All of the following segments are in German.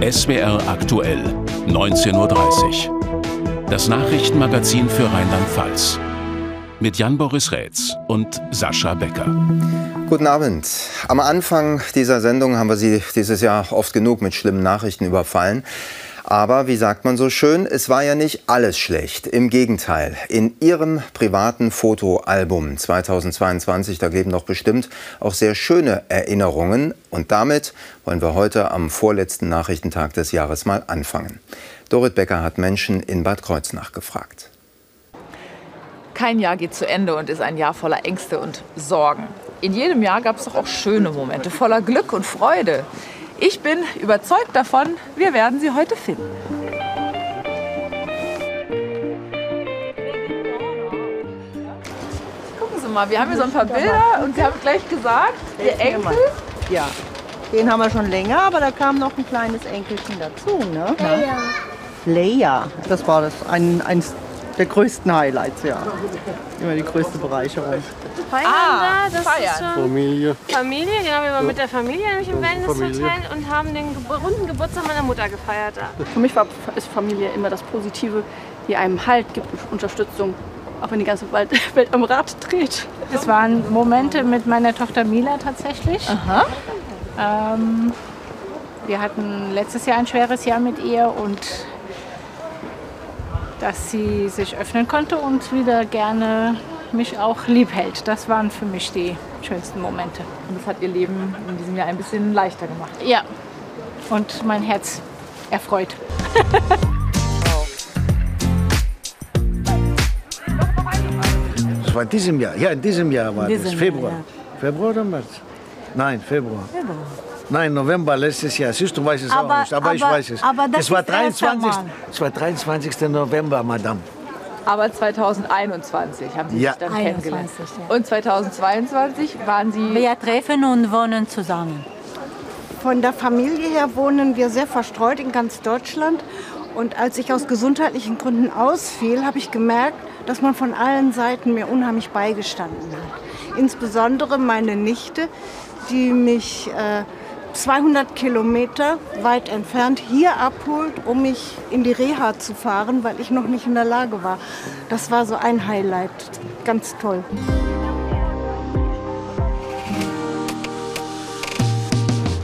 SWR aktuell, 19.30 Uhr. Das Nachrichtenmagazin für Rheinland-Pfalz. Mit Jan-Boris Rätz und Sascha Becker. Guten Abend. Am Anfang dieser Sendung haben wir Sie dieses Jahr oft genug mit schlimmen Nachrichten überfallen. Aber wie sagt man so schön, es war ja nicht alles schlecht. Im Gegenteil, in Ihrem privaten Fotoalbum 2022, da kleben doch bestimmt auch sehr schöne Erinnerungen. Und damit wollen wir heute am vorletzten Nachrichtentag des Jahres mal anfangen. Dorit Becker hat Menschen in Bad Kreuznach gefragt. Kein Jahr geht zu Ende und ist ein Jahr voller Ängste und Sorgen. In jedem Jahr gab es doch auch schöne Momente voller Glück und Freude. Ich bin überzeugt davon, wir werden sie heute finden. Gucken Sie mal, wir haben hier so ein paar Bilder und Sie haben gleich gesagt, Ihr Enkel. Ja, den haben wir schon länger, aber da kam noch ein kleines Enkelchen dazu. Ne? Leia. Leia, das war das ein, eins der größten Highlights, ja. Immer die größte Bereicherung. Feiern Ah, da, das feiern. ist schon Familie. Familie, genau, wir waren mit der Familie nämlich im Wellness-Hotel und haben den runden Geburtstag meiner Mutter gefeiert da. Für mich war, ist Familie immer das Positive, die einem Halt gibt Unterstützung, auch wenn die ganze Welt, Welt am Rad dreht. Es waren Momente mit meiner Tochter Mila tatsächlich. Aha. Ähm, wir hatten letztes Jahr ein schweres Jahr mit ihr und dass sie sich öffnen konnte und wieder gerne mich auch lieb hält. Das waren für mich die schönsten Momente. Und das hat Ihr Leben in diesem Jahr ein bisschen leichter gemacht. Ja, und mein Herz erfreut. Das war in diesem Jahr. Ja, in diesem Jahr war das. diesem Februar. Jahr, Februar oder März? Nein, Februar. Nein, November letztes Jahr. Siehst du, du weißt es Aber- auch nicht, aber, ich aber- weiß es. aber das es war ist das erste 23. Mal. Es war 23. November, Madame. Aber 2021 haben Sie Ja. sich dann kennengelernt. 21, ja. Und 2022 waren Sie Wir treffen und wohnen zusammen. Von der Familie her wohnen wir sehr verstreut in ganz Deutschland. Und als ich aus gesundheitlichen Gründen ausfiel, habe ich gemerkt, dass man von allen Seiten mir unheimlich beigestanden hat. Insbesondere meine Nichte, die mich äh, 200 Kilometer weit entfernt hier abholt, um mich in die Reha zu fahren, weil ich noch nicht in der Lage war. Das war so ein Highlight. Ganz toll.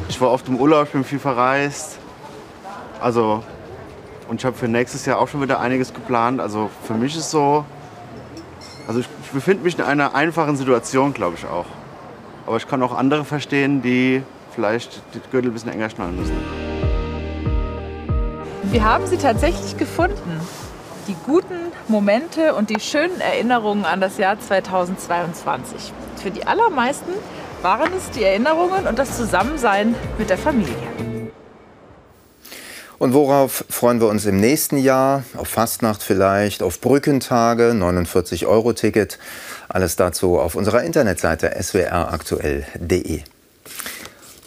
Ich war oft im Urlaub, ich bin viel verreist. Also, und ich habe für nächstes Jahr auch schon wieder einiges geplant. Also für mich ist so, also ich, ich befinde mich in einer einfachen Situation, glaube ich auch. Aber ich kann auch andere verstehen, die vielleicht die Gürtel ein bisschen enger schnallen müssen. Wir haben sie tatsächlich gefunden. Die guten Momente und die schönen Erinnerungen an das Jahr 2022. Für die allermeisten waren es die Erinnerungen und das Zusammensein mit der Familie. Und worauf freuen wir uns im nächsten Jahr? Auf Fastnacht vielleicht, auf Brückentage, 49-Euro-Ticket. Alles dazu auf unserer Internetseite swraktuell.de.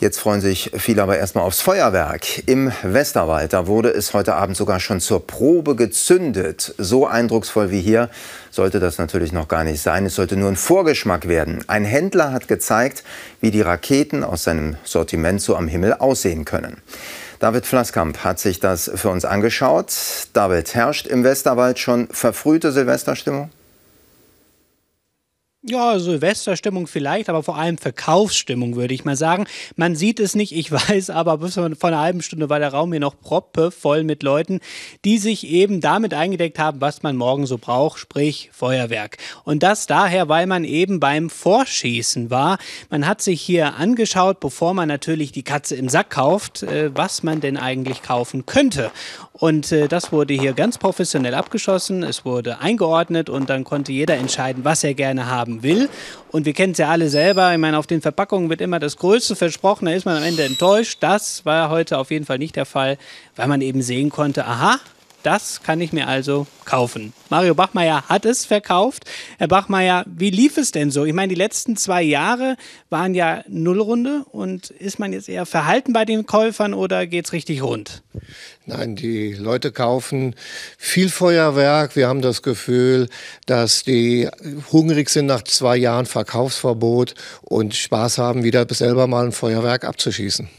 Jetzt freuen sich viele aber erstmal aufs Feuerwerk. Im Westerwald, da wurde es heute Abend sogar schon zur Probe gezündet. So eindrucksvoll wie hier sollte das natürlich noch gar nicht sein. Es sollte nur ein Vorgeschmack werden. Ein Händler hat gezeigt, wie die Raketen aus seinem Sortiment so am Himmel aussehen können. David Flasskamp hat sich das für uns angeschaut. David, herrscht im Westerwald schon verfrühte Silvesterstimmung? Ja, Silvesterstimmung vielleicht, aber vor allem Verkaufsstimmung, würde ich mal sagen. Man sieht es nicht, ich weiß, aber bis vor einer halben Stunde war der Raum hier noch proppe voll mit Leuten, die sich eben damit eingedeckt haben, was man morgen so braucht, sprich Feuerwerk. Und das daher, weil man eben beim Vorschießen war. Man hat sich hier angeschaut, bevor man natürlich die Katze im Sack kauft, äh, was man denn eigentlich kaufen könnte. Und äh, das wurde hier ganz professionell abgeschossen. Es wurde eingeordnet und dann konnte jeder entscheiden, was er gerne haben will. Und wir kennen es ja alle selber. Ich meine, auf den Verpackungen wird immer das Größte versprochen. Da ist man am Ende enttäuscht. Das war heute auf jeden Fall nicht der Fall, weil man eben sehen konnte, aha, das kann ich mir also kaufen. Mario Bachmeier hat es verkauft. Herr Bachmeier, wie lief es denn so? Ich meine, die letzten zwei Jahre waren ja Nullrunde und ist man jetzt eher verhalten bei den Käufern oder geht's richtig rund? Nein, die Leute kaufen viel Feuerwerk. Wir haben das Gefühl, dass die hungrig sind nach zwei Jahren Verkaufsverbot und Spaß haben, wieder selber mal ein Feuerwerk abzuschießen.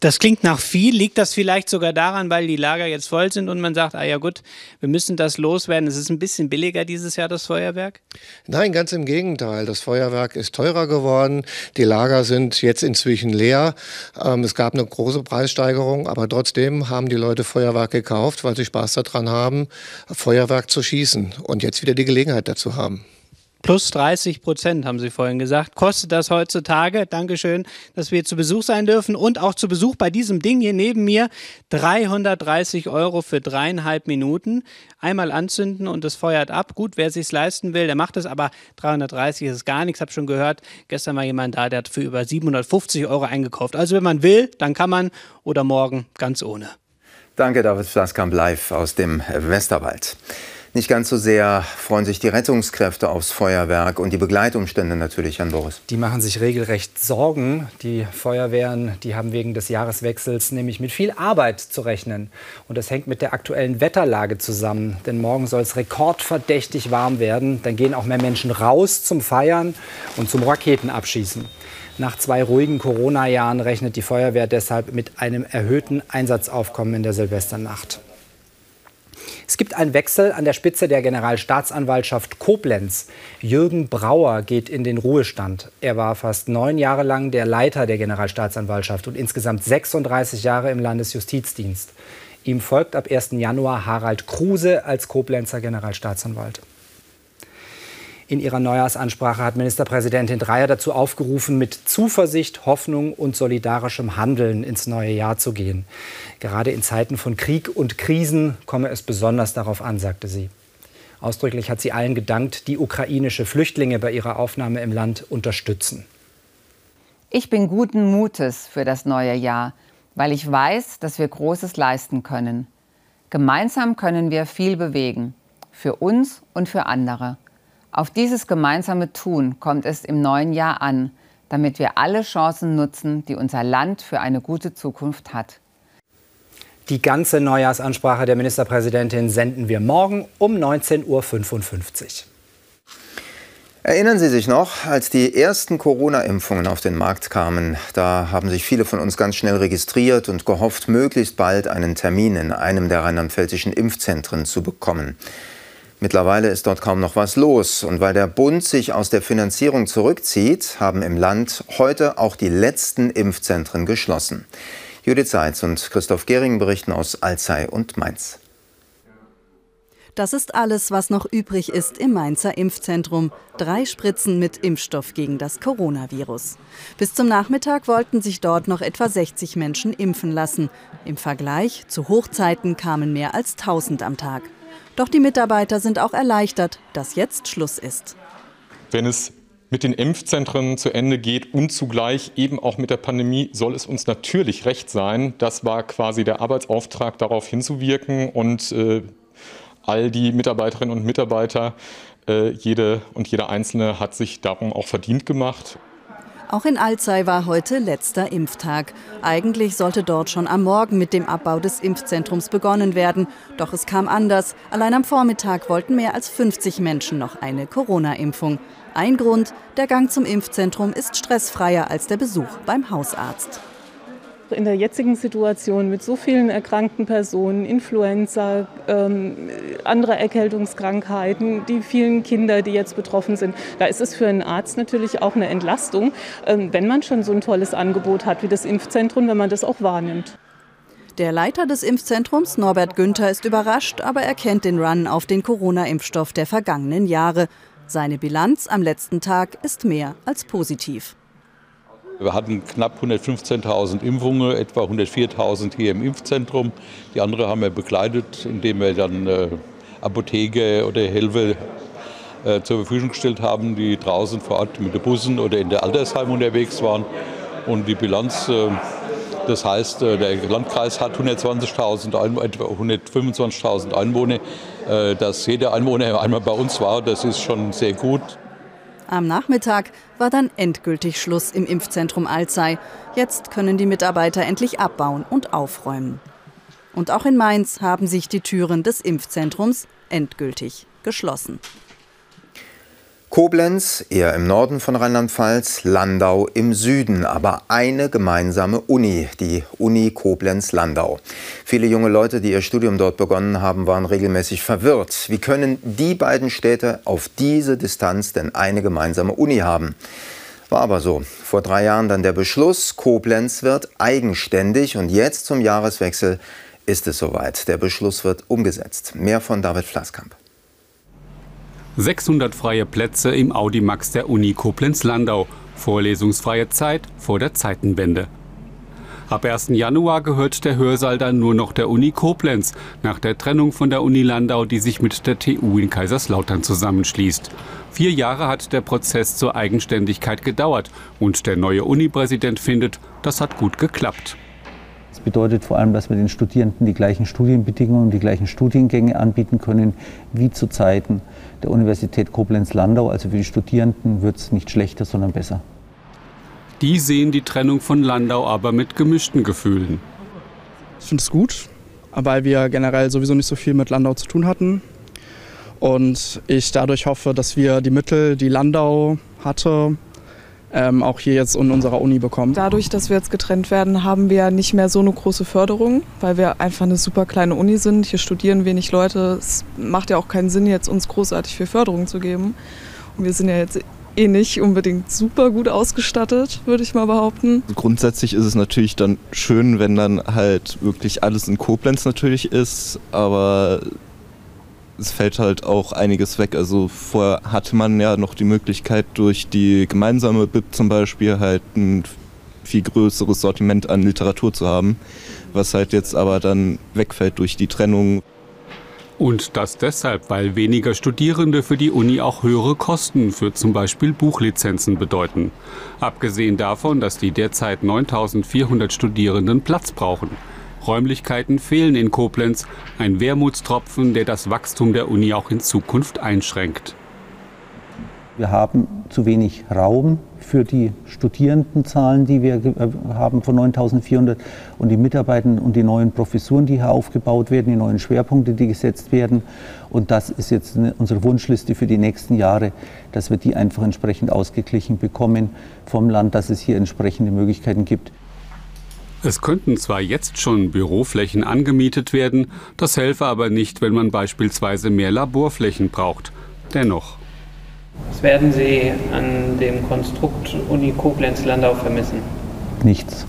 Das klingt nach viel. Liegt das vielleicht sogar daran, weil die Lager jetzt voll sind und man sagt, ah ja gut, wir müssen das loswerden. Es ist ein bisschen billiger dieses Jahr, das Feuerwerk? Nein, ganz im Gegenteil. Das Feuerwerk ist teurer geworden. Die Lager sind jetzt inzwischen leer. Ähm, es gab eine große Preissteigerung, aber trotzdem haben die Leute Feuerwerk gekauft, weil sie Spaß daran haben, Feuerwerk zu schießen und jetzt wieder die Gelegenheit dazu haben. Plus 30 Prozent, haben Sie vorhin gesagt. Kostet das heutzutage? Dankeschön, dass wir zu Besuch sein dürfen. Und auch zu Besuch bei diesem Ding hier neben mir. 330 Euro für dreieinhalb Minuten. Einmal anzünden und es feuert ab. Gut, wer sich leisten will, der macht es. Aber 330 ist gar nichts. Hab schon gehört, gestern war jemand da, der hat für über 750 Euro eingekauft. Also wenn man will, dann kann man. Oder morgen ganz ohne. Danke, David Flaskamp live aus dem Westerwald. Nicht ganz so sehr freuen sich die Rettungskräfte aufs Feuerwerk und die Begleitumstände natürlich, Jan Boris. Die machen sich regelrecht Sorgen. Die Feuerwehren, die haben wegen des Jahreswechsels nämlich mit viel Arbeit zu rechnen. Und das hängt mit der aktuellen Wetterlage zusammen. Denn morgen soll es rekordverdächtig warm werden. Dann gehen auch mehr Menschen raus zum Feiern und zum Raketenabschießen. Nach zwei ruhigen Corona-Jahren rechnet die Feuerwehr deshalb mit einem erhöhten Einsatzaufkommen in der Silvesternacht. Es gibt einen Wechsel an der Spitze der Generalstaatsanwaltschaft Koblenz. Jürgen Brauer geht in den Ruhestand. Er war fast neun Jahre lang der Leiter der Generalstaatsanwaltschaft und insgesamt 36 Jahre im Landesjustizdienst. Ihm folgt ab 1. Januar Harald Kruse als Koblenzer Generalstaatsanwalt. In ihrer Neujahrsansprache hat Ministerpräsidentin Dreyer dazu aufgerufen, mit Zuversicht, Hoffnung und solidarischem Handeln ins neue Jahr zu gehen. Gerade in Zeiten von Krieg und Krisen komme es besonders darauf an, sagte sie. Ausdrücklich hat sie allen gedankt, die ukrainische Flüchtlinge bei ihrer Aufnahme im Land unterstützen. Ich bin guten Mutes für das neue Jahr, weil ich weiß, dass wir Großes leisten können. Gemeinsam können wir viel bewegen, für uns und für andere. Auf dieses gemeinsame Tun kommt es im neuen Jahr an, damit wir alle Chancen nutzen, die unser Land für eine gute Zukunft hat. Die ganze Neujahrsansprache der Ministerpräsidentin senden wir morgen um 19.55 Uhr. Erinnern Sie sich noch, als die ersten Corona-Impfungen auf den Markt kamen, da haben sich viele von uns ganz schnell registriert und gehofft, möglichst bald einen Termin in einem der rheinland-pfälzischen Impfzentren zu bekommen. Mittlerweile ist dort kaum noch was los. Und weil der Bund sich aus der Finanzierung zurückzieht, haben im Land heute auch die letzten Impfzentren geschlossen. Judith Seitz und Christoph Gehring berichten aus Alzey und Mainz. Das ist alles, was noch übrig ist im Mainzer Impfzentrum. Drei Spritzen mit Impfstoff gegen das Coronavirus. Bis zum Nachmittag wollten sich dort noch etwa 60 Menschen impfen lassen. Im Vergleich zu Hochzeiten kamen mehr als 1000 am Tag. Doch die Mitarbeiter sind auch erleichtert, dass jetzt Schluss ist. Wenn es mit den Impfzentren zu Ende geht und zugleich eben auch mit der Pandemie, soll es uns natürlich recht sein. Das war quasi der Arbeitsauftrag, darauf hinzuwirken und äh, all die Mitarbeiterinnen und Mitarbeiter, äh, jede und jeder Einzelne hat sich darum auch verdient gemacht. Auch in Alzey war heute letzter Impftag. Eigentlich sollte dort schon am Morgen mit dem Abbau des Impfzentrums begonnen werden. Doch es kam anders. Allein am Vormittag wollten mehr als 50 Menschen noch eine Corona-Impfung. Ein Grund, der Gang zum Impfzentrum ist stressfreier als der Besuch beim Hausarzt in der jetzigen Situation mit so vielen erkrankten Personen, Influenza, ähm, andere Erkältungskrankheiten, die vielen Kinder, die jetzt betroffen sind, da ist es für einen Arzt natürlich auch eine Entlastung, ähm, wenn man schon so ein tolles Angebot hat wie das Impfzentrum, wenn man das auch wahrnimmt. Der Leiter des Impfzentrums, Norbert Günther, ist überrascht, aber er kennt den Run auf den Corona-Impfstoff der vergangenen Jahre. Seine Bilanz am letzten Tag ist mehr als positiv. Wir hatten knapp 115.000 Impfungen, etwa 104.000 hier im Impfzentrum. Die andere haben wir begleitet, indem wir dann äh, Apotheke oder Hilfe äh, zur Verfügung gestellt haben, die draußen vor Ort mit den Bussen oder in der Altersheim unterwegs waren. Und die Bilanz, äh, das heißt, äh, der Landkreis hat 120.000, etwa 125.000 Einwohner. Äh, dass jeder Einwohner einmal bei uns war, das ist schon sehr gut. Am Nachmittag war dann endgültig Schluss im Impfzentrum Alzey. Jetzt können die Mitarbeiter endlich abbauen und aufräumen. Und auch in Mainz haben sich die Türen des Impfzentrums endgültig geschlossen. Koblenz eher im Norden von Rheinland-Pfalz, Landau im Süden, aber eine gemeinsame Uni, die Uni Koblenz-Landau. Viele junge Leute, die ihr Studium dort begonnen haben, waren regelmäßig verwirrt. Wie können die beiden Städte auf diese Distanz denn eine gemeinsame Uni haben? War aber so. Vor drei Jahren dann der Beschluss, Koblenz wird eigenständig und jetzt zum Jahreswechsel ist es soweit. Der Beschluss wird umgesetzt. Mehr von David Flasskamp. 600 freie Plätze im Audimax der Uni Koblenz-Landau. Vorlesungsfreie Zeit vor der Zeitenwende. Ab 1. Januar gehört der Hörsaal dann nur noch der Uni Koblenz, nach der Trennung von der Uni Landau, die sich mit der TU in Kaiserslautern zusammenschließt. Vier Jahre hat der Prozess zur Eigenständigkeit gedauert und der neue Uni-Präsident findet, das hat gut geklappt. Das bedeutet vor allem, dass wir den Studierenden die gleichen Studienbedingungen, die gleichen Studiengänge anbieten können wie zu Zeiten der Universität Koblenz-Landau. Also für die Studierenden wird es nicht schlechter, sondern besser. Die sehen die Trennung von Landau aber mit gemischten Gefühlen. Ich finde es gut, weil wir generell sowieso nicht so viel mit Landau zu tun hatten. Und ich dadurch hoffe, dass wir die Mittel, die Landau hatte, ähm, auch hier jetzt in unserer Uni bekommen. Dadurch, dass wir jetzt getrennt werden, haben wir nicht mehr so eine große Förderung, weil wir einfach eine super kleine Uni sind. Hier studieren wenig Leute. Es macht ja auch keinen Sinn, jetzt uns großartig viel Förderung zu geben. Und wir sind ja jetzt eh nicht unbedingt super gut ausgestattet, würde ich mal behaupten. Grundsätzlich ist es natürlich dann schön, wenn dann halt wirklich alles in Koblenz natürlich ist, aber es fällt halt auch einiges weg. Also vorher hatte man ja noch die Möglichkeit, durch die gemeinsame BIP zum Beispiel halt ein viel größeres Sortiment an Literatur zu haben, was halt jetzt aber dann wegfällt durch die Trennung. Und das deshalb, weil weniger Studierende für die Uni auch höhere Kosten für zum Beispiel Buchlizenzen bedeuten. Abgesehen davon, dass die derzeit 9400 Studierenden Platz brauchen. Räumlichkeiten fehlen in Koblenz, ein Wermutstropfen, der das Wachstum der Uni auch in Zukunft einschränkt. Wir haben zu wenig Raum für die Studierendenzahlen, die wir äh, haben von 9400 und die Mitarbeitenden und die neuen Professuren, die hier aufgebaut werden, die neuen Schwerpunkte, die gesetzt werden. Und das ist jetzt unsere Wunschliste für die nächsten Jahre, dass wir die einfach entsprechend ausgeglichen bekommen vom Land, dass es hier entsprechende Möglichkeiten gibt. Es könnten zwar jetzt schon Büroflächen angemietet werden, das helfe aber nicht, wenn man beispielsweise mehr Laborflächen braucht. Dennoch. Was werden Sie an dem Konstrukt Uni Koblenz-Landau vermissen? Nichts.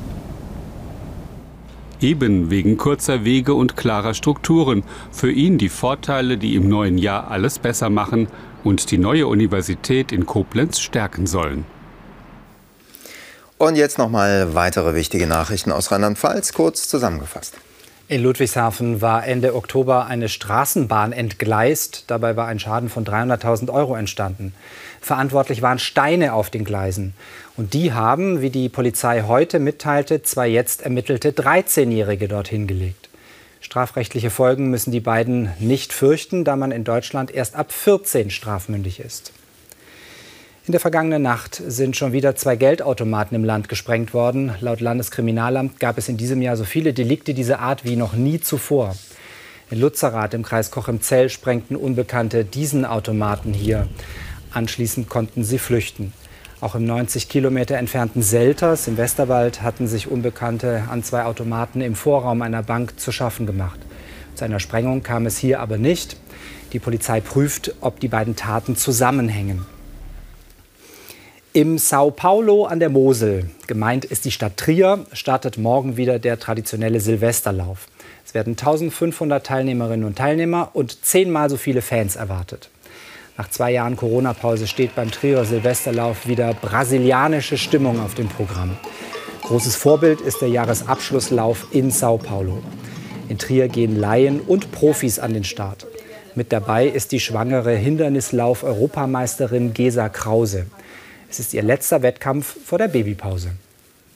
Eben wegen kurzer Wege und klarer Strukturen. Für ihn die Vorteile, die im neuen Jahr alles besser machen und die neue Universität in Koblenz stärken sollen. Und jetzt nochmal weitere wichtige Nachrichten aus Rheinland-Pfalz, kurz zusammengefasst. In Ludwigshafen war Ende Oktober eine Straßenbahn entgleist. Dabei war ein Schaden von 300.000 Euro entstanden. Verantwortlich waren Steine auf den Gleisen. Und die haben, wie die Polizei heute mitteilte, zwei jetzt ermittelte 13-Jährige dorthin gelegt. Strafrechtliche Folgen müssen die beiden nicht fürchten, da man in Deutschland erst ab 14 strafmündig ist. In der vergangenen Nacht sind schon wieder zwei Geldautomaten im Land gesprengt worden. Laut Landeskriminalamt gab es in diesem Jahr so viele Delikte dieser Art wie noch nie zuvor. In Lutzerath im Kreis Koch im Zell sprengten Unbekannte diesen Automaten hier. Anschließend konnten sie flüchten. Auch im 90 Kilometer entfernten Selters im Westerwald hatten sich Unbekannte an zwei Automaten im Vorraum einer Bank zu schaffen gemacht. Zu einer Sprengung kam es hier aber nicht. Die Polizei prüft, ob die beiden Taten zusammenhängen. Im Sao Paulo an der Mosel, gemeint ist die Stadt Trier, startet morgen wieder der traditionelle Silvesterlauf. Es werden 1500 Teilnehmerinnen und Teilnehmer und zehnmal so viele Fans erwartet. Nach zwei Jahren Corona-Pause steht beim Trier Silvesterlauf wieder brasilianische Stimmung auf dem Programm. Großes Vorbild ist der Jahresabschlusslauf in Sao Paulo. In Trier gehen Laien und Profis an den Start. Mit dabei ist die schwangere Hindernislauf-Europameisterin Gesa Krause. Es ist ihr letzter Wettkampf vor der Babypause.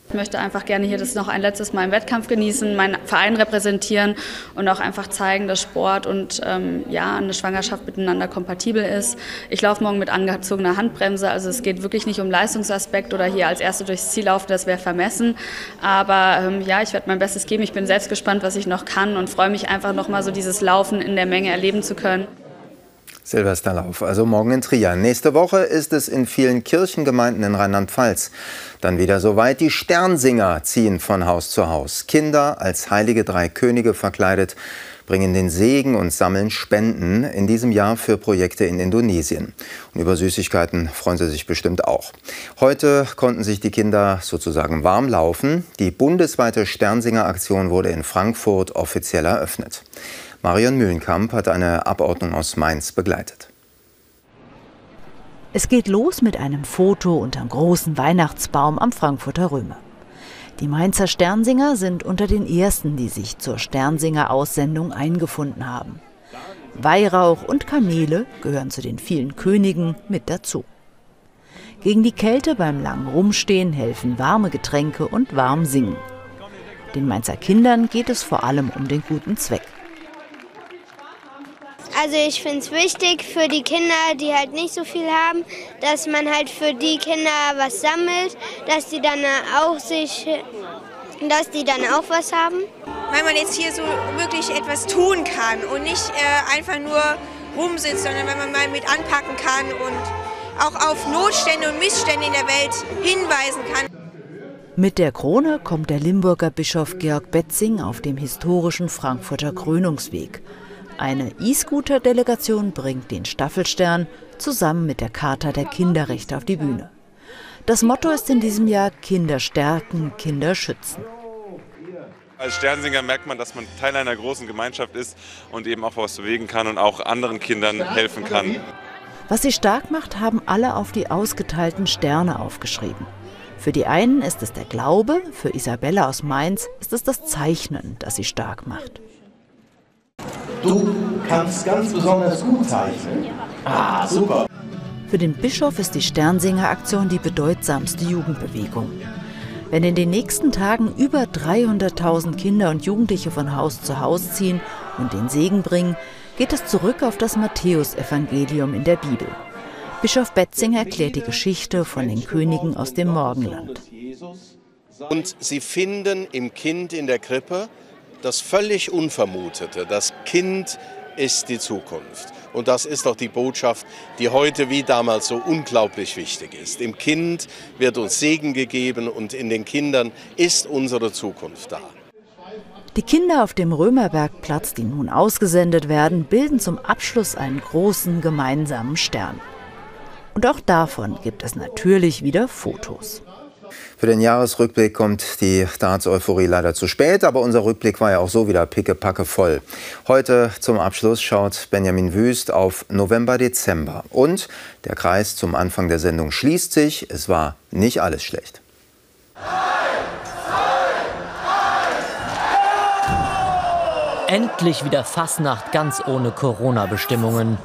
Ich möchte einfach gerne hier das noch ein letztes Mal im Wettkampf genießen, meinen Verein repräsentieren und auch einfach zeigen, dass Sport und ähm, ja, eine Schwangerschaft miteinander kompatibel ist. Ich laufe morgen mit angezogener Handbremse, also es geht wirklich nicht um Leistungsaspekt oder hier als Erste durchs Ziel laufen, das wäre vermessen. Aber ähm, ja, ich werde mein Bestes geben. Ich bin selbst gespannt, was ich noch kann und freue mich einfach noch mal so dieses Laufen in der Menge erleben zu können. Silvesterlauf, also morgen in Trier. Nächste Woche ist es in vielen Kirchengemeinden in Rheinland-Pfalz. Dann wieder soweit, die Sternsinger ziehen von Haus zu Haus. Kinder als heilige drei Könige verkleidet bringen den Segen und sammeln Spenden in diesem Jahr für Projekte in Indonesien. Und über Süßigkeiten freuen sie sich bestimmt auch. Heute konnten sich die Kinder sozusagen warm laufen. Die bundesweite Sternsinger-Aktion wurde in Frankfurt offiziell eröffnet. Marion Mühlenkamp hat eine Abordnung aus Mainz begleitet. Es geht los mit einem Foto unterm großen Weihnachtsbaum am Frankfurter Römer. Die Mainzer Sternsinger sind unter den ersten, die sich zur Sternsinger-Aussendung eingefunden haben. Weihrauch und Kamele gehören zu den vielen Königen mit dazu. Gegen die Kälte beim langen Rumstehen helfen warme Getränke und warm Singen. Den Mainzer Kindern geht es vor allem um den guten Zweck. Also ich finde es wichtig für die Kinder, die halt nicht so viel haben, dass man halt für die Kinder was sammelt, dass die dann auch sich, dass die dann auch was haben. Weil man jetzt hier so wirklich etwas tun kann und nicht äh, einfach nur rumsitzt, sondern wenn man mal mit anpacken kann und auch auf Notstände und Missstände in der Welt hinweisen kann. Mit der Krone kommt der Limburger Bischof Georg Betzing auf dem historischen Frankfurter Krönungsweg. Eine E-Scooter-Delegation bringt den Staffelstern zusammen mit der Charta der Kinderrechte auf die Bühne. Das Motto ist in diesem Jahr Kinder stärken, Kinder schützen. Als Sternsinger merkt man, dass man Teil einer großen Gemeinschaft ist und eben auch was bewegen kann und auch anderen Kindern helfen kann. Was sie stark macht, haben alle auf die ausgeteilten Sterne aufgeschrieben. Für die einen ist es der Glaube, für Isabella aus Mainz ist es das Zeichnen, das sie stark macht. Du kannst ganz besonders gut zeichnen. Ah, super. Für den Bischof ist die Sternsinger-Aktion die bedeutsamste Jugendbewegung. Wenn in den nächsten Tagen über 300.000 Kinder und Jugendliche von Haus zu Haus ziehen und den Segen bringen, geht es zurück auf das Matthäusevangelium in der Bibel. Bischof Betzinger erklärt die Geschichte von den Königen aus dem Morgenland. Und sie finden im Kind in der Krippe das völlig Unvermutete. Das Kind ist die Zukunft. Und das ist auch die Botschaft, die heute wie damals so unglaublich wichtig ist. Im Kind wird uns Segen gegeben und in den Kindern ist unsere Zukunft da. Die Kinder auf dem Römerbergplatz, die nun ausgesendet werden, bilden zum Abschluss einen großen gemeinsamen Stern. Und auch davon gibt es natürlich wieder Fotos. Für den Jahresrückblick kommt die Darts-Euphorie leider zu spät, aber unser Rückblick war ja auch so wieder pickepacke voll. Heute zum Abschluss schaut Benjamin Wüst auf November, Dezember. Und der Kreis zum Anfang der Sendung schließt sich. Es war nicht alles schlecht. Endlich wieder Fasnacht ganz ohne Corona-Bestimmungen.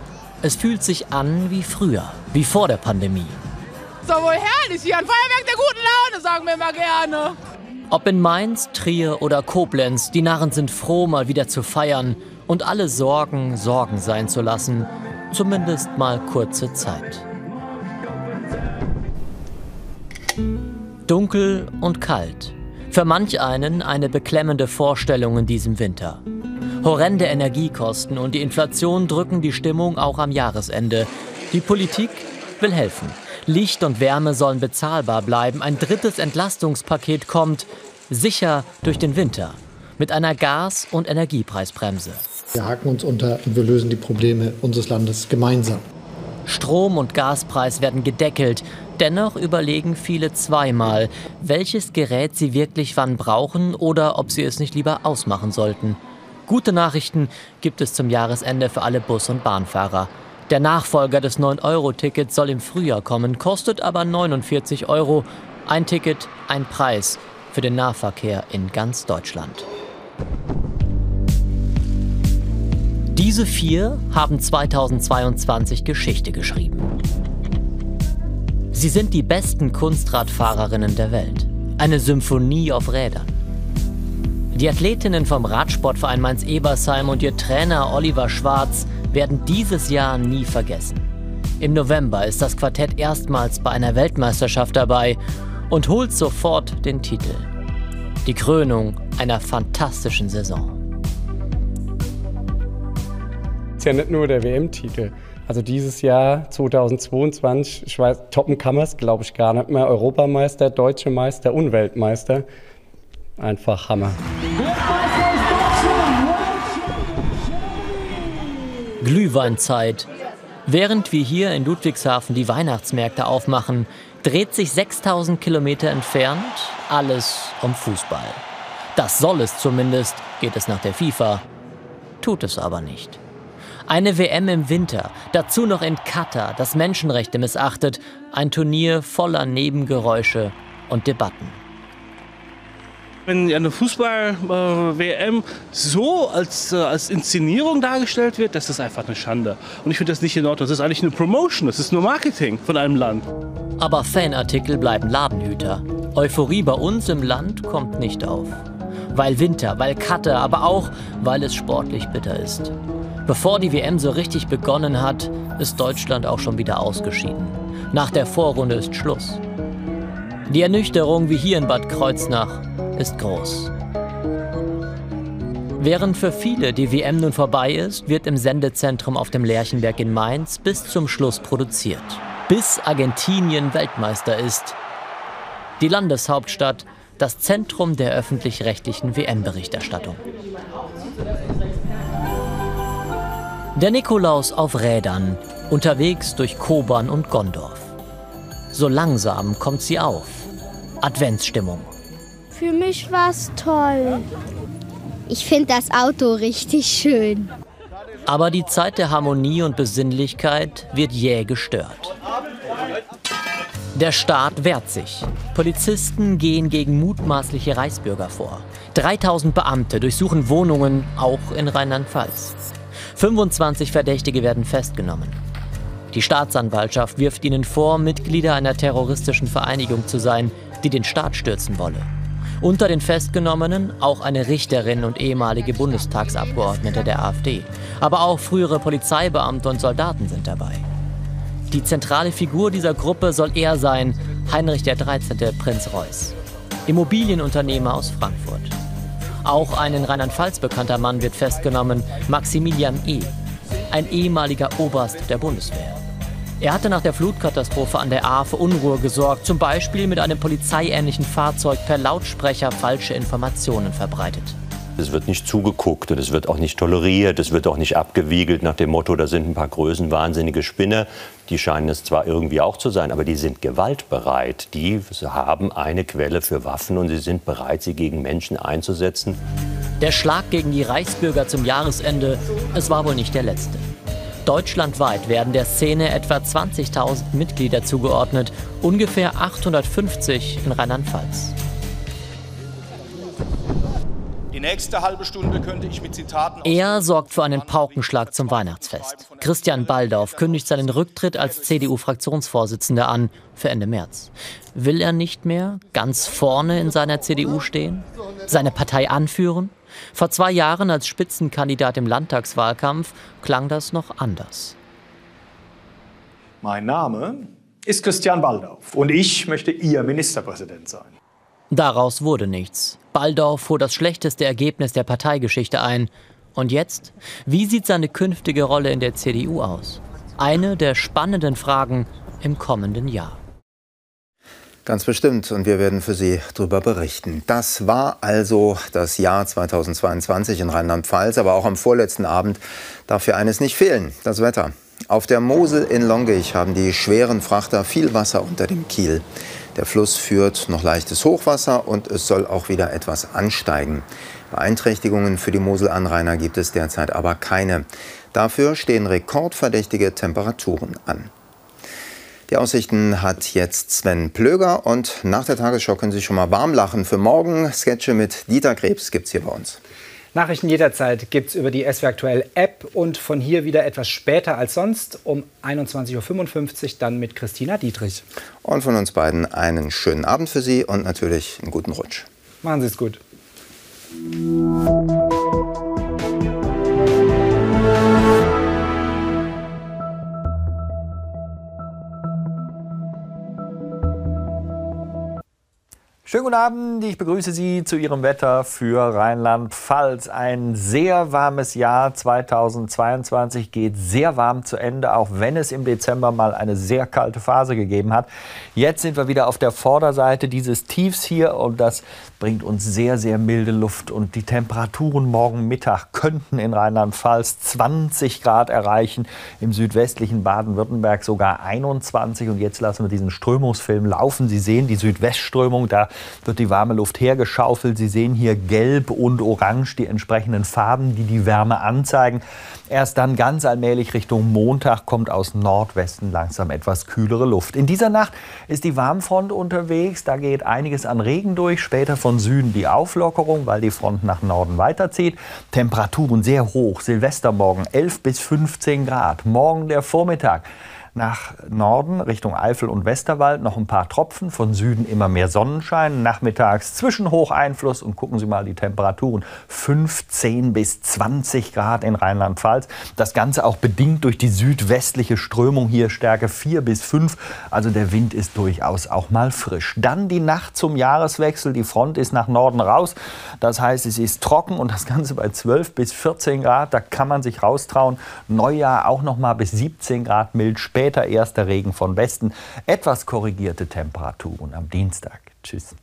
Es fühlt sich an wie früher, wie vor der Pandemie doch wohl herrlich hier. Ein Feuerwerk der guten Laune, sagen wir immer gerne. Ob in Mainz, Trier oder Koblenz, die Narren sind froh, mal wieder zu feiern und alle Sorgen Sorgen sein zu lassen. Zumindest mal kurze Zeit. Dunkel und kalt. Für manch einen eine beklemmende Vorstellung in diesem Winter. Horrende Energiekosten und die Inflation drücken die Stimmung auch am Jahresende. Die Politik will helfen. Licht und Wärme sollen bezahlbar bleiben. Ein drittes Entlastungspaket kommt, sicher durch den Winter, mit einer Gas- und Energiepreisbremse. Wir haken uns unter und wir lösen die Probleme unseres Landes gemeinsam. Strom- und Gaspreis werden gedeckelt. Dennoch überlegen viele zweimal, welches Gerät sie wirklich wann brauchen oder ob sie es nicht lieber ausmachen sollten. Gute Nachrichten gibt es zum Jahresende für alle Bus- und Bahnfahrer. Der Nachfolger des 9-Euro-Tickets soll im Frühjahr kommen, kostet aber 49 Euro. Ein Ticket, ein Preis für den Nahverkehr in ganz Deutschland. Diese vier haben 2022 Geschichte geschrieben. Sie sind die besten Kunstradfahrerinnen der Welt. Eine Symphonie auf Rädern. Die Athletinnen vom Radsportverein Mainz-Ebersheim und ihr Trainer Oliver Schwarz werden dieses Jahr nie vergessen. Im November ist das Quartett erstmals bei einer Weltmeisterschaft dabei und holt sofort den Titel. Die Krönung einer fantastischen Saison. Es ist ja nicht nur der WM-Titel. Also dieses Jahr 2022, ich weiß, toppen kann man es, glaube ich, gar nicht mehr. Europameister, Deutsche Meister und Weltmeister. Einfach Hammer. Glühweinzeit. Während wir hier in Ludwigshafen die Weihnachtsmärkte aufmachen, dreht sich 6000 Kilometer entfernt alles um Fußball. Das soll es zumindest, geht es nach der FIFA. Tut es aber nicht. Eine WM im Winter, dazu noch in Katar, das Menschenrechte missachtet, ein Turnier voller Nebengeräusche und Debatten wenn eine Fußball-WM so als, äh, als Inszenierung dargestellt wird, das ist einfach eine Schande. Und ich finde das nicht in Ordnung. Das ist eigentlich eine Promotion, das ist nur Marketing von einem Land. Aber Fanartikel bleiben Ladenhüter. Euphorie bei uns im Land kommt nicht auf. Weil Winter, weil Katte, aber auch, weil es sportlich bitter ist. Bevor die WM so richtig begonnen hat, ist Deutschland auch schon wieder ausgeschieden. Nach der Vorrunde ist Schluss. Die Ernüchterung wie hier in Bad Kreuznach ist groß. Während für viele die WM nun vorbei ist, wird im Sendezentrum auf dem Lerchenberg in Mainz bis zum Schluss produziert. Bis Argentinien Weltmeister ist. Die Landeshauptstadt, das Zentrum der öffentlich-rechtlichen WM-Berichterstattung. Der Nikolaus auf Rädern, unterwegs durch Kobern und Gondorf. So langsam kommt sie auf. Adventsstimmung. Für mich war es toll. Ich finde das Auto richtig schön. Aber die Zeit der Harmonie und Besinnlichkeit wird jäh gestört. Der Staat wehrt sich. Polizisten gehen gegen mutmaßliche Reichsbürger vor. 3000 Beamte durchsuchen Wohnungen, auch in Rheinland-Pfalz. 25 Verdächtige werden festgenommen. Die Staatsanwaltschaft wirft ihnen vor, Mitglieder einer terroristischen Vereinigung zu sein, die den Staat stürzen wolle. Unter den Festgenommenen auch eine Richterin und ehemalige Bundestagsabgeordnete der AfD. Aber auch frühere Polizeibeamte und Soldaten sind dabei. Die zentrale Figur dieser Gruppe soll er sein, Heinrich XIII. Prinz Reuß. Immobilienunternehmer aus Frankfurt. Auch ein in Rheinland-Pfalz bekannter Mann wird festgenommen, Maximilian E., ein ehemaliger Oberst der Bundeswehr. Er hatte nach der Flutkatastrophe an der A für Unruhe gesorgt, zum Beispiel mit einem polizeiähnlichen Fahrzeug per Lautsprecher falsche Informationen verbreitet. Es wird nicht zugeguckt und es wird auch nicht toleriert, es wird auch nicht abgewiegelt nach dem Motto, da sind ein paar größenwahnsinnige Spinner. Die scheinen es zwar irgendwie auch zu sein, aber die sind gewaltbereit. Die haben eine Quelle für Waffen und sie sind bereit, sie gegen Menschen einzusetzen. Der Schlag gegen die Reichsbürger zum Jahresende, es war wohl nicht der letzte. Deutschlandweit werden der Szene etwa 20.000 Mitglieder zugeordnet, ungefähr 850 in Rheinland-Pfalz. Die nächste halbe Stunde könnte ich mit Zitaten. Er sorgt für einen Paukenschlag zum Weihnachtsfest. Christian Baldauf kündigt seinen Rücktritt als CDU-Fraktionsvorsitzender an für Ende März. Will er nicht mehr ganz vorne in seiner CDU stehen? Seine Partei anführen? Vor zwei Jahren als Spitzenkandidat im Landtagswahlkampf klang das noch anders. Mein Name ist Christian Baldauf und ich möchte Ihr Ministerpräsident sein. Daraus wurde nichts. Baldauf fuhr das schlechteste Ergebnis der Parteigeschichte ein. Und jetzt? Wie sieht seine künftige Rolle in der CDU aus? Eine der spannenden Fragen im kommenden Jahr. Ganz bestimmt und wir werden für Sie darüber berichten. Das war also das Jahr 2022 in Rheinland-Pfalz, aber auch am vorletzten Abend darf hier eines nicht fehlen, das Wetter. Auf der Mosel in Longich haben die schweren Frachter viel Wasser unter dem Kiel. Der Fluss führt noch leichtes Hochwasser und es soll auch wieder etwas ansteigen. Beeinträchtigungen für die Moselanrainer gibt es derzeit aber keine. Dafür stehen rekordverdächtige Temperaturen an. Die Aussichten hat jetzt Sven Plöger und nach der Tagesschau können Sie schon mal warm lachen. Für morgen Sketche mit Dieter Krebs gibt es hier bei uns. Nachrichten jederzeit gibt es über die SW Aktuell App und von hier wieder etwas später als sonst um 21.55 Uhr dann mit Christina Dietrich. Und von uns beiden einen schönen Abend für Sie und natürlich einen guten Rutsch. Machen Sie es gut. Schönen guten Abend. Ich begrüße Sie zu Ihrem Wetter für Rheinland-Pfalz. Ein sehr warmes Jahr 2022 geht sehr warm zu Ende, auch wenn es im Dezember mal eine sehr kalte Phase gegeben hat. Jetzt sind wir wieder auf der Vorderseite dieses Tiefs hier und das bringt uns sehr, sehr milde Luft. Und die Temperaturen morgen Mittag könnten in Rheinland-Pfalz 20 Grad erreichen, im südwestlichen Baden-Württemberg sogar 21. Und jetzt lassen wir diesen Strömungsfilm laufen. Sie sehen die Südwestströmung, da wird die warme Luft hergeschaufelt. Sie sehen hier gelb und orange die entsprechenden Farben, die die Wärme anzeigen. Erst dann ganz allmählich Richtung Montag kommt aus Nordwesten langsam etwas kühlere Luft. In dieser Nacht ist die Warmfront unterwegs. Da geht einiges an Regen durch. Später von Süden die Auflockerung, weil die Front nach Norden weiterzieht. Temperaturen sehr hoch. Silvestermorgen 11 bis 15 Grad. Morgen der Vormittag nach Norden Richtung Eifel und Westerwald noch ein paar Tropfen, von Süden immer mehr Sonnenschein, nachmittags Zwischenhocheinfluss und gucken Sie mal die Temperaturen 15 bis 20 Grad in Rheinland-Pfalz. Das Ganze auch bedingt durch die südwestliche Strömung hier Stärke 4 bis 5, also der Wind ist durchaus auch mal frisch. Dann die Nacht zum Jahreswechsel, die Front ist nach Norden raus, das heißt es ist trocken und das Ganze bei 12 bis 14 Grad, da kann man sich raustrauen. Neujahr auch noch mal bis 17 Grad mild später später erster Regen von Westen. Etwas korrigierte Temperaturen am Dienstag. Tschüss.